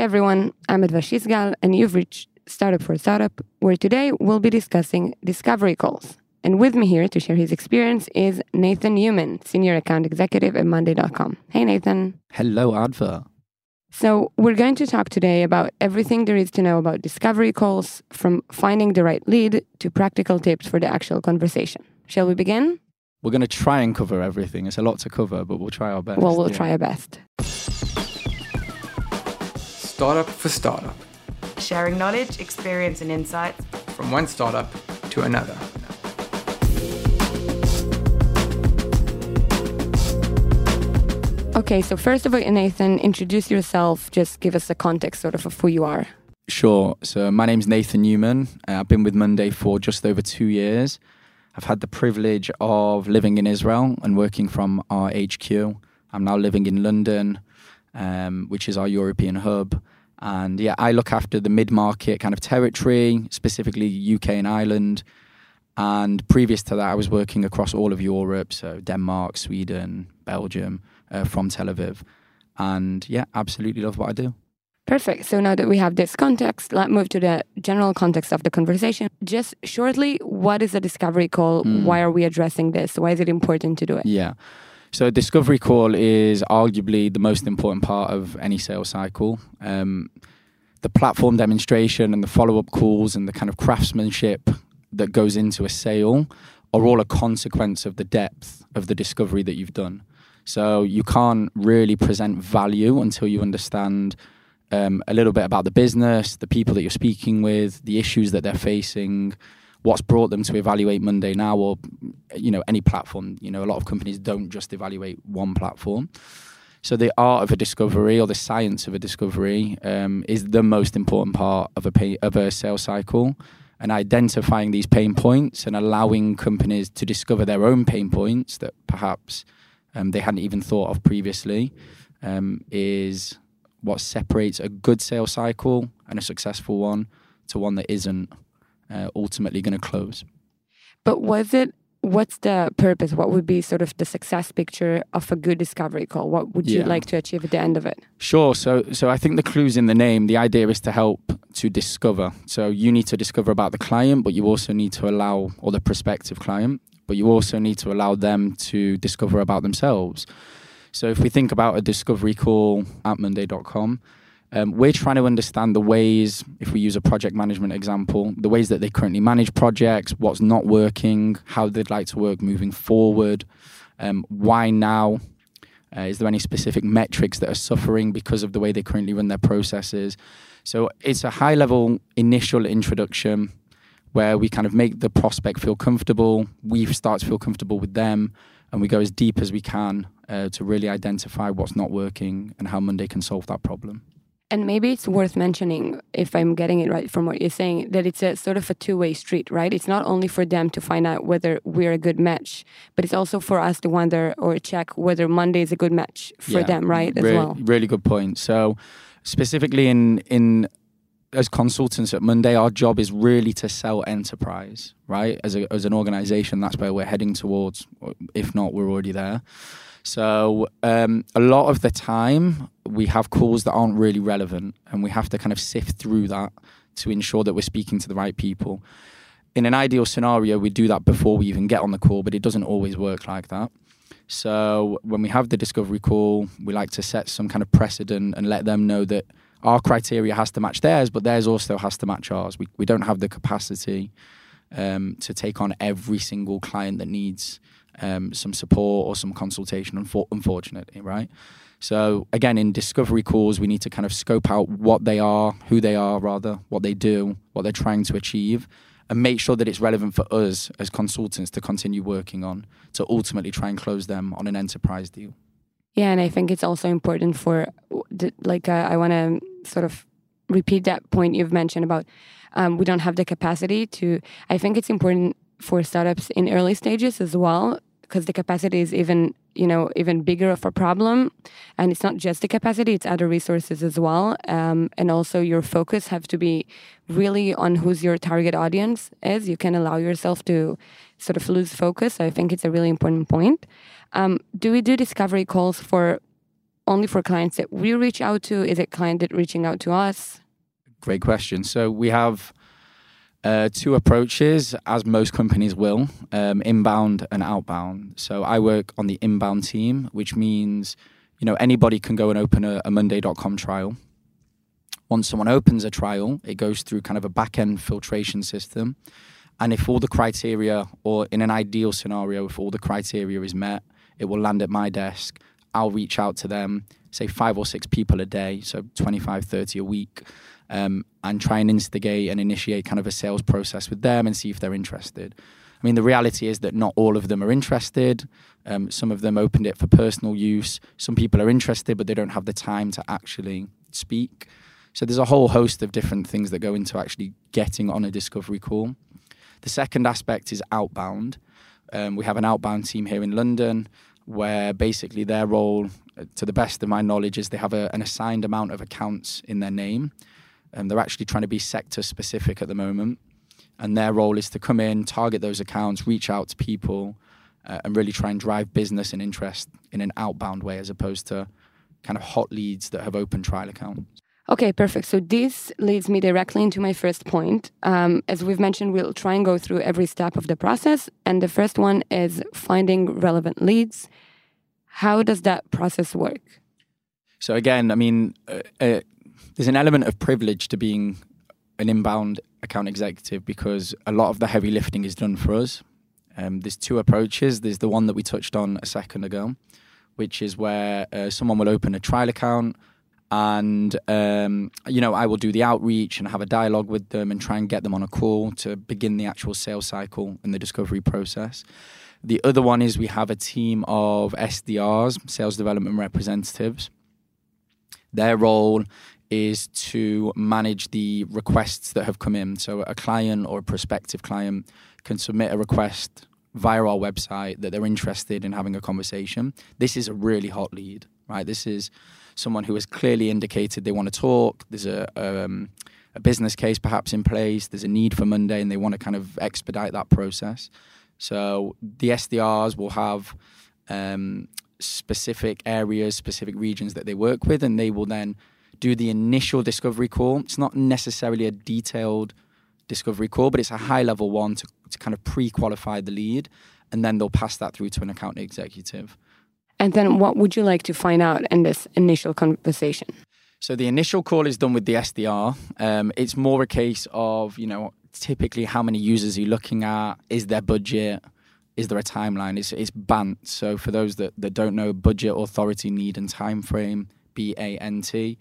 everyone, I'm Adva Shizgal, and you've reached Startup for Startup, where today we'll be discussing discovery calls. And with me here to share his experience is Nathan Newman, Senior Account Executive at Monday.com. Hey, Nathan. Hello, Adva. So, we're going to talk today about everything there is to know about discovery calls, from finding the right lead to practical tips for the actual conversation. Shall we begin? We're going to try and cover everything. It's a lot to cover, but we'll try our best. Well, we'll yeah. try our best. Startup for Startup, sharing knowledge, experience, and insights from one startup to another. Okay, so first of all, Nathan, introduce yourself. Just give us a context sort of of who you are. Sure. So, my name's Nathan Newman. Uh, I've been with Monday for just over two years. I've had the privilege of living in Israel and working from our HQ. I'm now living in London, um, which is our European hub. And yeah, I look after the mid market kind of territory, specifically UK and Ireland. And previous to that, I was working across all of Europe, so Denmark, Sweden, Belgium, uh, from Tel Aviv. And yeah, absolutely love what I do. Perfect. So now that we have this context, let's move to the general context of the conversation. Just shortly, what is a discovery call? Mm. Why are we addressing this? Why is it important to do it? Yeah. So, a discovery call is arguably the most important part of any sales cycle. Um, the platform demonstration and the follow up calls and the kind of craftsmanship that goes into a sale are all a consequence of the depth of the discovery that you've done. So, you can't really present value until you understand um, a little bit about the business, the people that you're speaking with, the issues that they're facing, what's brought them to evaluate Monday now, or you know any platform. You know, a lot of companies don't just evaluate one platform. So the art of a discovery or the science of a discovery um, is the most important part of a pay, of a sales cycle. And identifying these pain points and allowing companies to discover their own pain points that perhaps um, they hadn't even thought of previously um, is what separates a good sales cycle and a successful one to one that isn't uh, ultimately going to close. But was it? What's the purpose? What would be sort of the success picture of a good discovery call? What would you Yeah. like to achieve at the end of it? Sure. So, so I think the clue's in the name. The idea is to help to discover. So you need to discover about the client, but you also need to allow, or the prospective client, but you also need to allow them to discover about themselves. So if we think about a discovery call at Monday.com, um, we're trying to understand the ways, if we use a project management example, the ways that they currently manage projects, what's not working, how they'd like to work moving forward, um, why now, uh, is there any specific metrics that are suffering because of the way they currently run their processes? So it's a high level initial introduction where we kind of make the prospect feel comfortable, we start to feel comfortable with them, and we go as deep as we can uh, to really identify what's not working and how Monday can solve that problem. And maybe it's worth mentioning, if I'm getting it right from what you're saying, that it's a sort of a two way street, right? It's not only for them to find out whether we're a good match, but it's also for us to wonder or check whether Monday is a good match for Yeah, them, right? As Re- well. Really good point. So specifically in in as consultants at Monday, our job is really to sell enterprise, right? As a, as an organization, that's where we're heading towards. If not, we're already there. So um, a lot of the time, we have calls that aren't really relevant, and we have to kind of sift through that to ensure that we're speaking to the right people. In an ideal scenario, we do that before we even get on the call, but it doesn't always work like that. So when we have the discovery call, we like to set some kind of precedent and let them know that our criteria has to match theirs, but theirs also has to match ours. We we don't have the capacity um, to take on every single client that needs um, some support or some consultation. Unfor- unfortunately, right? So again, in discovery calls, we need to kind of scope out what they are, who they are, rather, what they do, what they're trying to achieve, and make sure that it's relevant for us as consultants to continue working on to ultimately try and close them on an enterprise deal. Yeah, and I think it's also important for, like, uh, I want to sort of repeat that point you've mentioned about um, we don't have the capacity to. I think it's important for startups in early stages as well because the capacity is even you know even bigger of a problem and it's not just the capacity it's other resources as well um, and also your focus have to be really on who's your target audience is you can allow yourself to sort of lose focus so i think it's a really important point um, do we do discovery calls for only for clients that we reach out to? Is it client that reaching out to us? Great question. So we have uh, two approaches, as most companies will um, inbound and outbound. So I work on the inbound team, which means you know anybody can go and open a, a Monday.com trial. Once someone opens a trial, it goes through kind of a back end filtration system. And if all the criteria, or in an ideal scenario, if all the criteria is met, it will land at my desk. I'll reach out to them, say five or six people a day, so 25, 30 a week um, and try and instigate and initiate kind of a sales process with them and see if they're interested. I mean, the reality is that not all of them are interested. Um, some of them opened it for personal use. Some people are interested, but they don't have the time to actually speak. So there's a whole host of different things that go into actually getting on a discovery call. The second aspect is outbound. Um, we have an outbound team here in London where basically their role, to the best of my knowledge, is they have a, an assigned amount of accounts in their name. Um, they're actually trying to be sector specific at the moment. And their role is to come in, target those accounts, reach out to people, uh, and really try and drive business and interest in an outbound way as opposed to kind of hot leads that have open trial accounts. Okay, perfect. So this leads me directly into my first point. Um, as we've mentioned, we'll try and go through every step of the process. And the first one is finding relevant leads. How does that process work? So, again, I mean, uh, uh, there's an element of privilege to being an inbound account executive because a lot of the heavy lifting is done for us. Um, there's two approaches. There's the one that we touched on a second ago, which is where uh, someone will open a trial account and um, you know I will do the outreach and have a dialogue with them and try and get them on a call to begin the actual sales cycle and the discovery process. The other one is we have a team of SDRs, sales development representatives. Their role is to manage the requests that have come in. So a client or a prospective client can submit a request via our website that they're interested in having a conversation. This is a really hot lead, right? This is someone who has clearly indicated they want to talk. There's a um, a business case perhaps in place. There's a need for Monday, and they want to kind of expedite that process. So the SDRs will have um, specific areas, specific regions that they work with, and they will then do the initial discovery call. It's not necessarily a detailed discovery call, but it's a high level one to, to kind of pre qualify the lead. And then they'll pass that through to an account executive. And then what would you like to find out in this initial conversation? So the initial call is done with the SDR. Um, it's more a case of, you know, typically how many users are you looking at? Is there budget? Is there a timeline? It's, it's BANT. So for those that, that don't know, budget, authority, need, and time frame, B A N T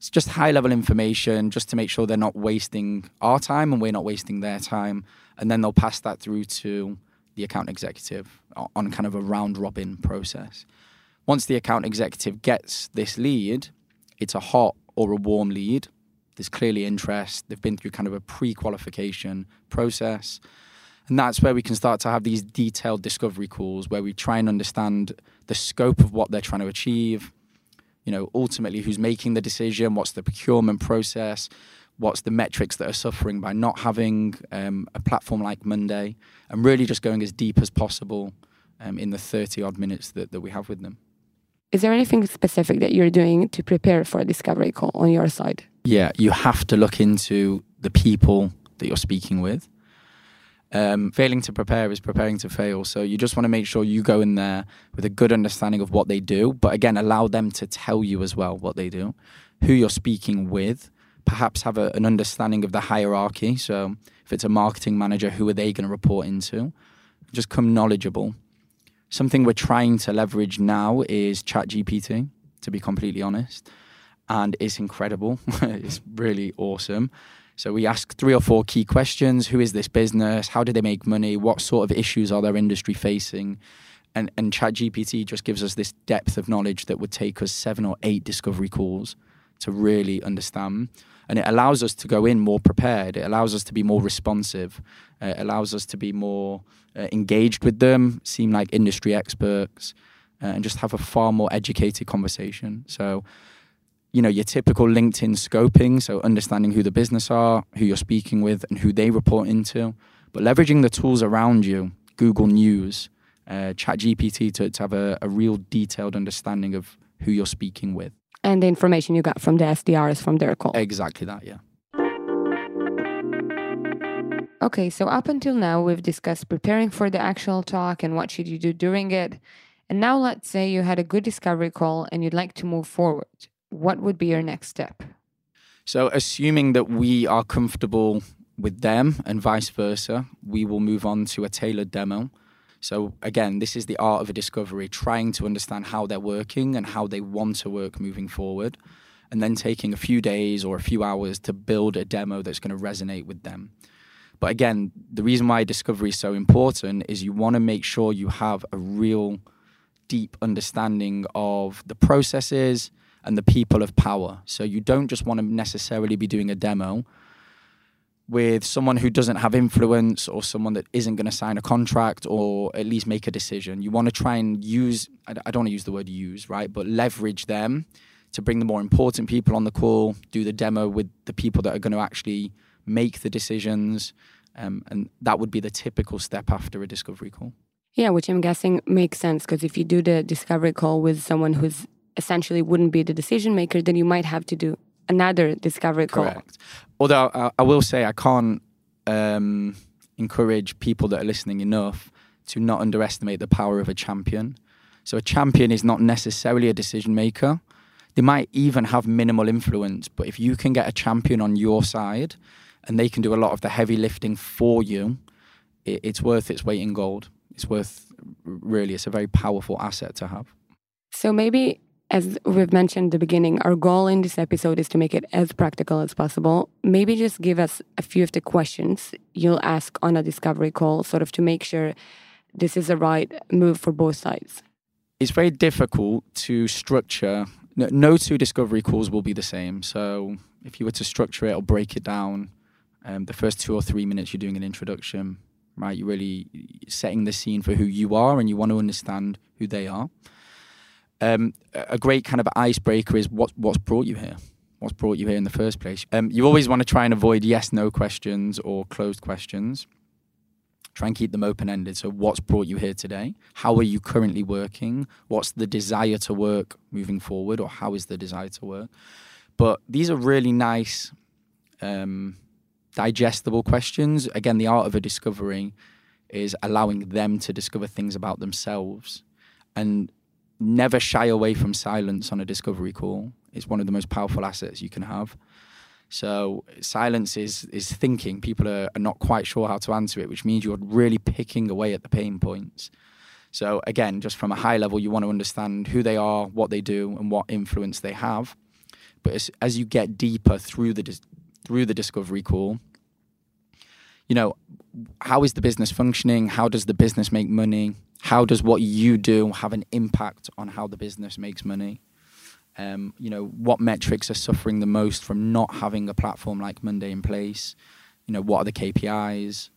it's just high level information just to make sure they're not wasting our time and we're not wasting their time. And then they'll pass that through to the account executive on kind of a round robin process. Once the account executive gets this lead, it's a hot or a warm lead. There's clearly interest. They've been through kind of a pre qualification process. And that's where we can start to have these detailed discovery calls where we try and understand the scope of what they're trying to achieve, you know, ultimately who's making the decision, what's the procurement process, what's the metrics that are suffering by not having um, a platform like Monday, and really just going as deep as possible um, in the 30 odd minutes that, that we have with them. Is there anything specific that you're doing to prepare for a discovery call on your side? Yeah, you have to look into the people that you're speaking with. Um, failing to prepare is preparing to fail. So you just want to make sure you go in there with a good understanding of what they do, but again, allow them to tell you as well what they do, who you're speaking with, perhaps have a, an understanding of the hierarchy. So if it's a marketing manager, who are they going to report into? Just come knowledgeable. Something we're trying to leverage now is ChatGPT, to be completely honest. And it's incredible. it's really awesome. So we ask three or four key questions. Who is this business? How do they make money? What sort of issues are their industry facing? And, and ChatGPT just gives us this depth of knowledge that would take us seven or eight discovery calls to really understand. And it allows us to go in more prepared. It allows us to be more responsive. Uh, it allows us to be more uh, engaged with them, seem like industry experts, uh, and just have a far more educated conversation. So you know your typical LinkedIn scoping, so understanding who the business are, who you're speaking with, and who they report into, but leveraging the tools around you, Google News, uh, ChatGPT, to, to have a, a real detailed understanding of who you're speaking with. And the information you got from the SDRs from their call. Exactly that, yeah. Okay, so up until now, we've discussed preparing for the actual talk and what should you do during it. And now, let's say you had a good discovery call and you'd like to move forward. What would be your next step? So, assuming that we are comfortable with them and vice versa, we will move on to a tailored demo. So, again, this is the art of a discovery, trying to understand how they're working and how they want to work moving forward, and then taking a few days or a few hours to build a demo that's going to resonate with them. But again, the reason why discovery is so important is you want to make sure you have a real deep understanding of the processes and the people of power. So you don't just want to necessarily be doing a demo with someone who doesn't have influence or someone that isn't going to sign a contract or at least make a decision. You want to try and use, I don't want to use the word use, right? But leverage them to bring the more important people on the call, do the demo with the people that are going to actually make the decisions. Um, and that would be the typical step after a discovery call. Yeah, which I'm guessing makes sense because if you do the discovery call with someone who's essentially wouldn't be the decision maker, then you might have to do another discovery call. Correct. Although I, I will say I can't um, encourage people that are listening enough to not underestimate the power of a champion. So a champion is not necessarily a decision maker. They might even have minimal influence, but if you can get a champion on your side and they can do a lot of the heavy lifting for you, it, it's worth its weight in gold. It's worth really. It's a very powerful asset to have. So maybe as we've mentioned at the beginning, our goal in this episode is to make it as practical as possible. Maybe just give us a few of the questions you'll ask on a discovery call, sort of to make sure this is the right move for both sides. It's very difficult to structure. No two discovery calls will be the same. So if you were to structure it or break it down, um, the first two or three minutes you're doing an introduction, right? You're really setting the scene for who you are and you want to understand who they are. Um, a great kind of icebreaker is what what's brought you here. What's brought you here in the first place? Um, you always want to try and avoid yes no questions or closed questions. Try and keep them open ended. So, what's brought you here today? How are you currently working? What's the desire to work moving forward, or how is the desire to work? But these are really nice um, digestible questions. Again, the art of a discovery is allowing them to discover things about themselves and never shy away from silence on a discovery call. It's one of the most powerful assets you can have. So silence is is thinking. People are, are not quite sure how to answer it, which means you're really picking away at the pain points. So again, just from a high level, you want to understand who they are, what they do, and what influence they have. But as, as you get deeper through the through the discovery call, you know, how is the business functioning? How does the business make money? How does what you do have an impact on how the business makes money? Um, you know, what metrics are suffering the most from not having a platform like Monday in place? You know, what are the KPIs?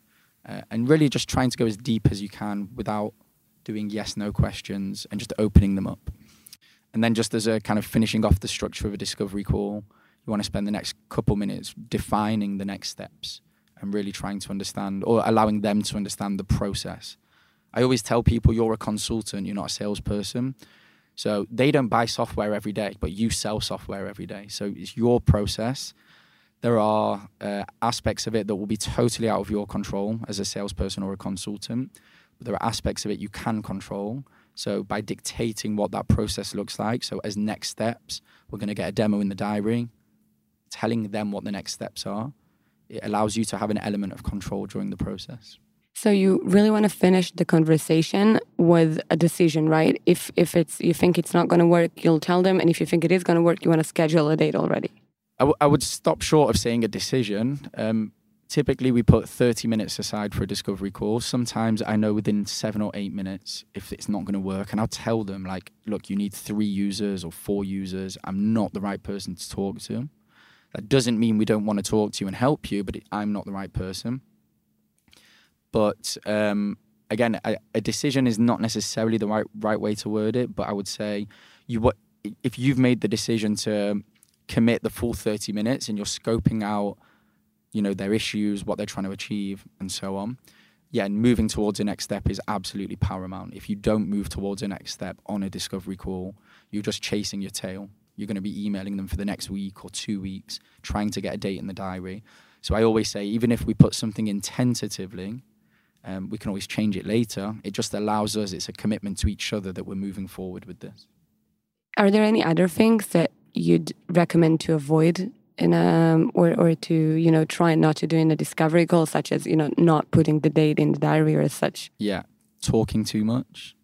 Uh, and really just trying to go as deep as you can without doing yes no questions and just opening them up. And then just as a kind of finishing off the structure of a discovery call, you want to spend the next couple minutes defining the next steps and really trying to understand or allowing them to understand the process. I always tell people you're a consultant, you're not a salesperson. So they don't buy software every day, but you sell software every day. So it's your process. There are uh, aspects of it that will be totally out of your control as a salesperson or a consultant, but there are aspects of it you can control. So by dictating what that process looks like, so as next steps, we're going to get a demo in the diary, telling them what the next steps are. It allows you to have an element of control during the process. So you really want to finish the conversation with a decision, right? If if it's you think it's not going to work, you'll tell them, and if you think it is going to work, you want to schedule a date already. I, w- I would stop short of saying a decision. Um, typically, we put thirty minutes aside for a discovery call. Sometimes I know within seven or eight minutes if it's not going to work, and I'll tell them like, look, you need three users or four users. I'm not the right person to talk to. That doesn't mean we don't want to talk to you and help you, but I'm not the right person. But um, again, a, a, decision is not necessarily the right right way to word it. But I would say you what if you've made the decision to commit the full 30 minutes and you're scoping out, you know, their issues, what they're trying to achieve, and so on. Yeah, and moving towards the next step is absolutely paramount. If you don't move towards the next step on a discovery call, you're just chasing your tail. You're going to be emailing them for the next week or two weeks, trying to get a date in the diary. So I always say, even if we put something in tentatively, um, we can always change it later. It just allows us, it's a commitment to each other that we're moving forward with this. Are there any other things that you'd recommend to avoid in a, or, or to, you know, try not to do in a discovery call, such as, you know, not putting the date in the diary or such? Yeah. Talking too much.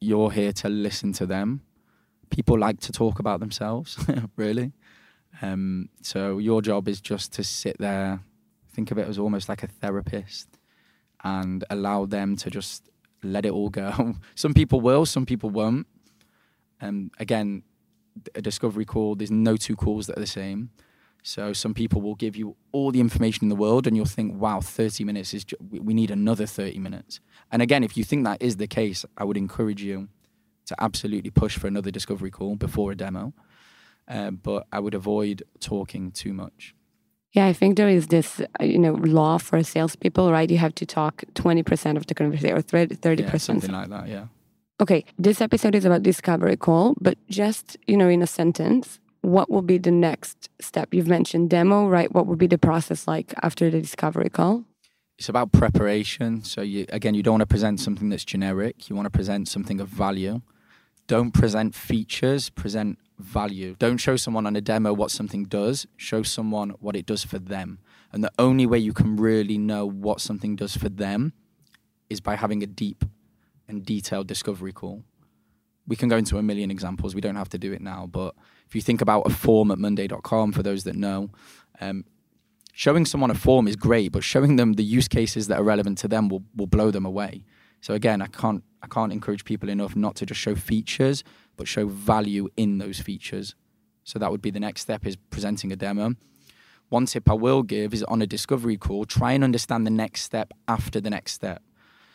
You're here to listen to them. People like to talk about themselves, really. Um, so your job is just to sit there, think of it as almost like a therapist, and allow them to just let it all go. some people will, some people won't. Um, again, a discovery call, there's no two calls that are the same. So some people will give you all the information in the world, and you'll think, "Wow, 30 minutes is. Ju- we need another 30 minutes." And again, if you think that is the case, I would encourage you to absolutely push for another discovery call before a demo. Uh, but I would avoid talking too much. Yeah, I think there is this, uh, you know, law for salespeople, right? You have to talk 20% of the conversation or 30%. Yeah, something like that. Yeah. Okay, this episode is about discovery call, but just, you know, in a sentence, what will be the next step? You've mentioned demo, right? What would be the process like after the discovery call? It's about preparation. So you again, you don't want to present something that's generic. You want to present something of value. Don't present features, present value. Don't show someone on a demo what something does, show someone what it does for them. And the only way you can really know what something does for them is by having a deep and detailed discovery call. We can go into a million examples. We don't have to do it now. But if you think about a form at monday.com, for those that know, um, showing someone a form is great, but showing them the use cases that are relevant to them will, will blow them away. So again, I can't I can't encourage people enough not to just show features, but show value in those features. So that would be the next step is presenting a demo. One tip I will give is on a discovery call, try and understand the next step after the next step.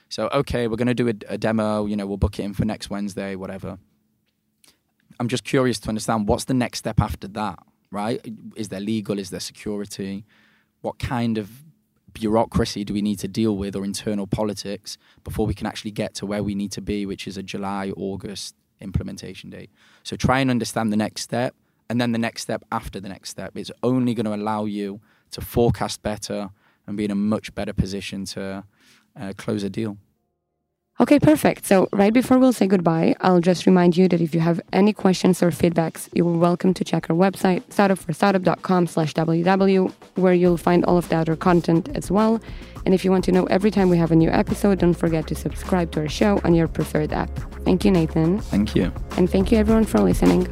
So okay, we're going to do a, a demo. You know, we'll book it in for next Wednesday, whatever. I'm just curious to understand what's the next step after that, right? Is there legal? Is there security? What kind of bureaucracy do we need to deal with or internal politics before we can actually get to where we need to be, which is a July, August implementation date? So try and understand the next step and then the next step after the next step. It's only going to allow you to forecast better and be in a much better position to uh, close a deal. Okay, perfect. So, right before we'll say goodbye, I'll just remind you that if you have any questions or feedbacks, you're welcome to check our website, startupforstartup.com slash www, where you'll find all of the other content as well. And if you want to know every time we have a new episode, don't forget to subscribe to our show on your preferred app. Thank you, Nathan. Thank you. And thank you, everyone, for listening.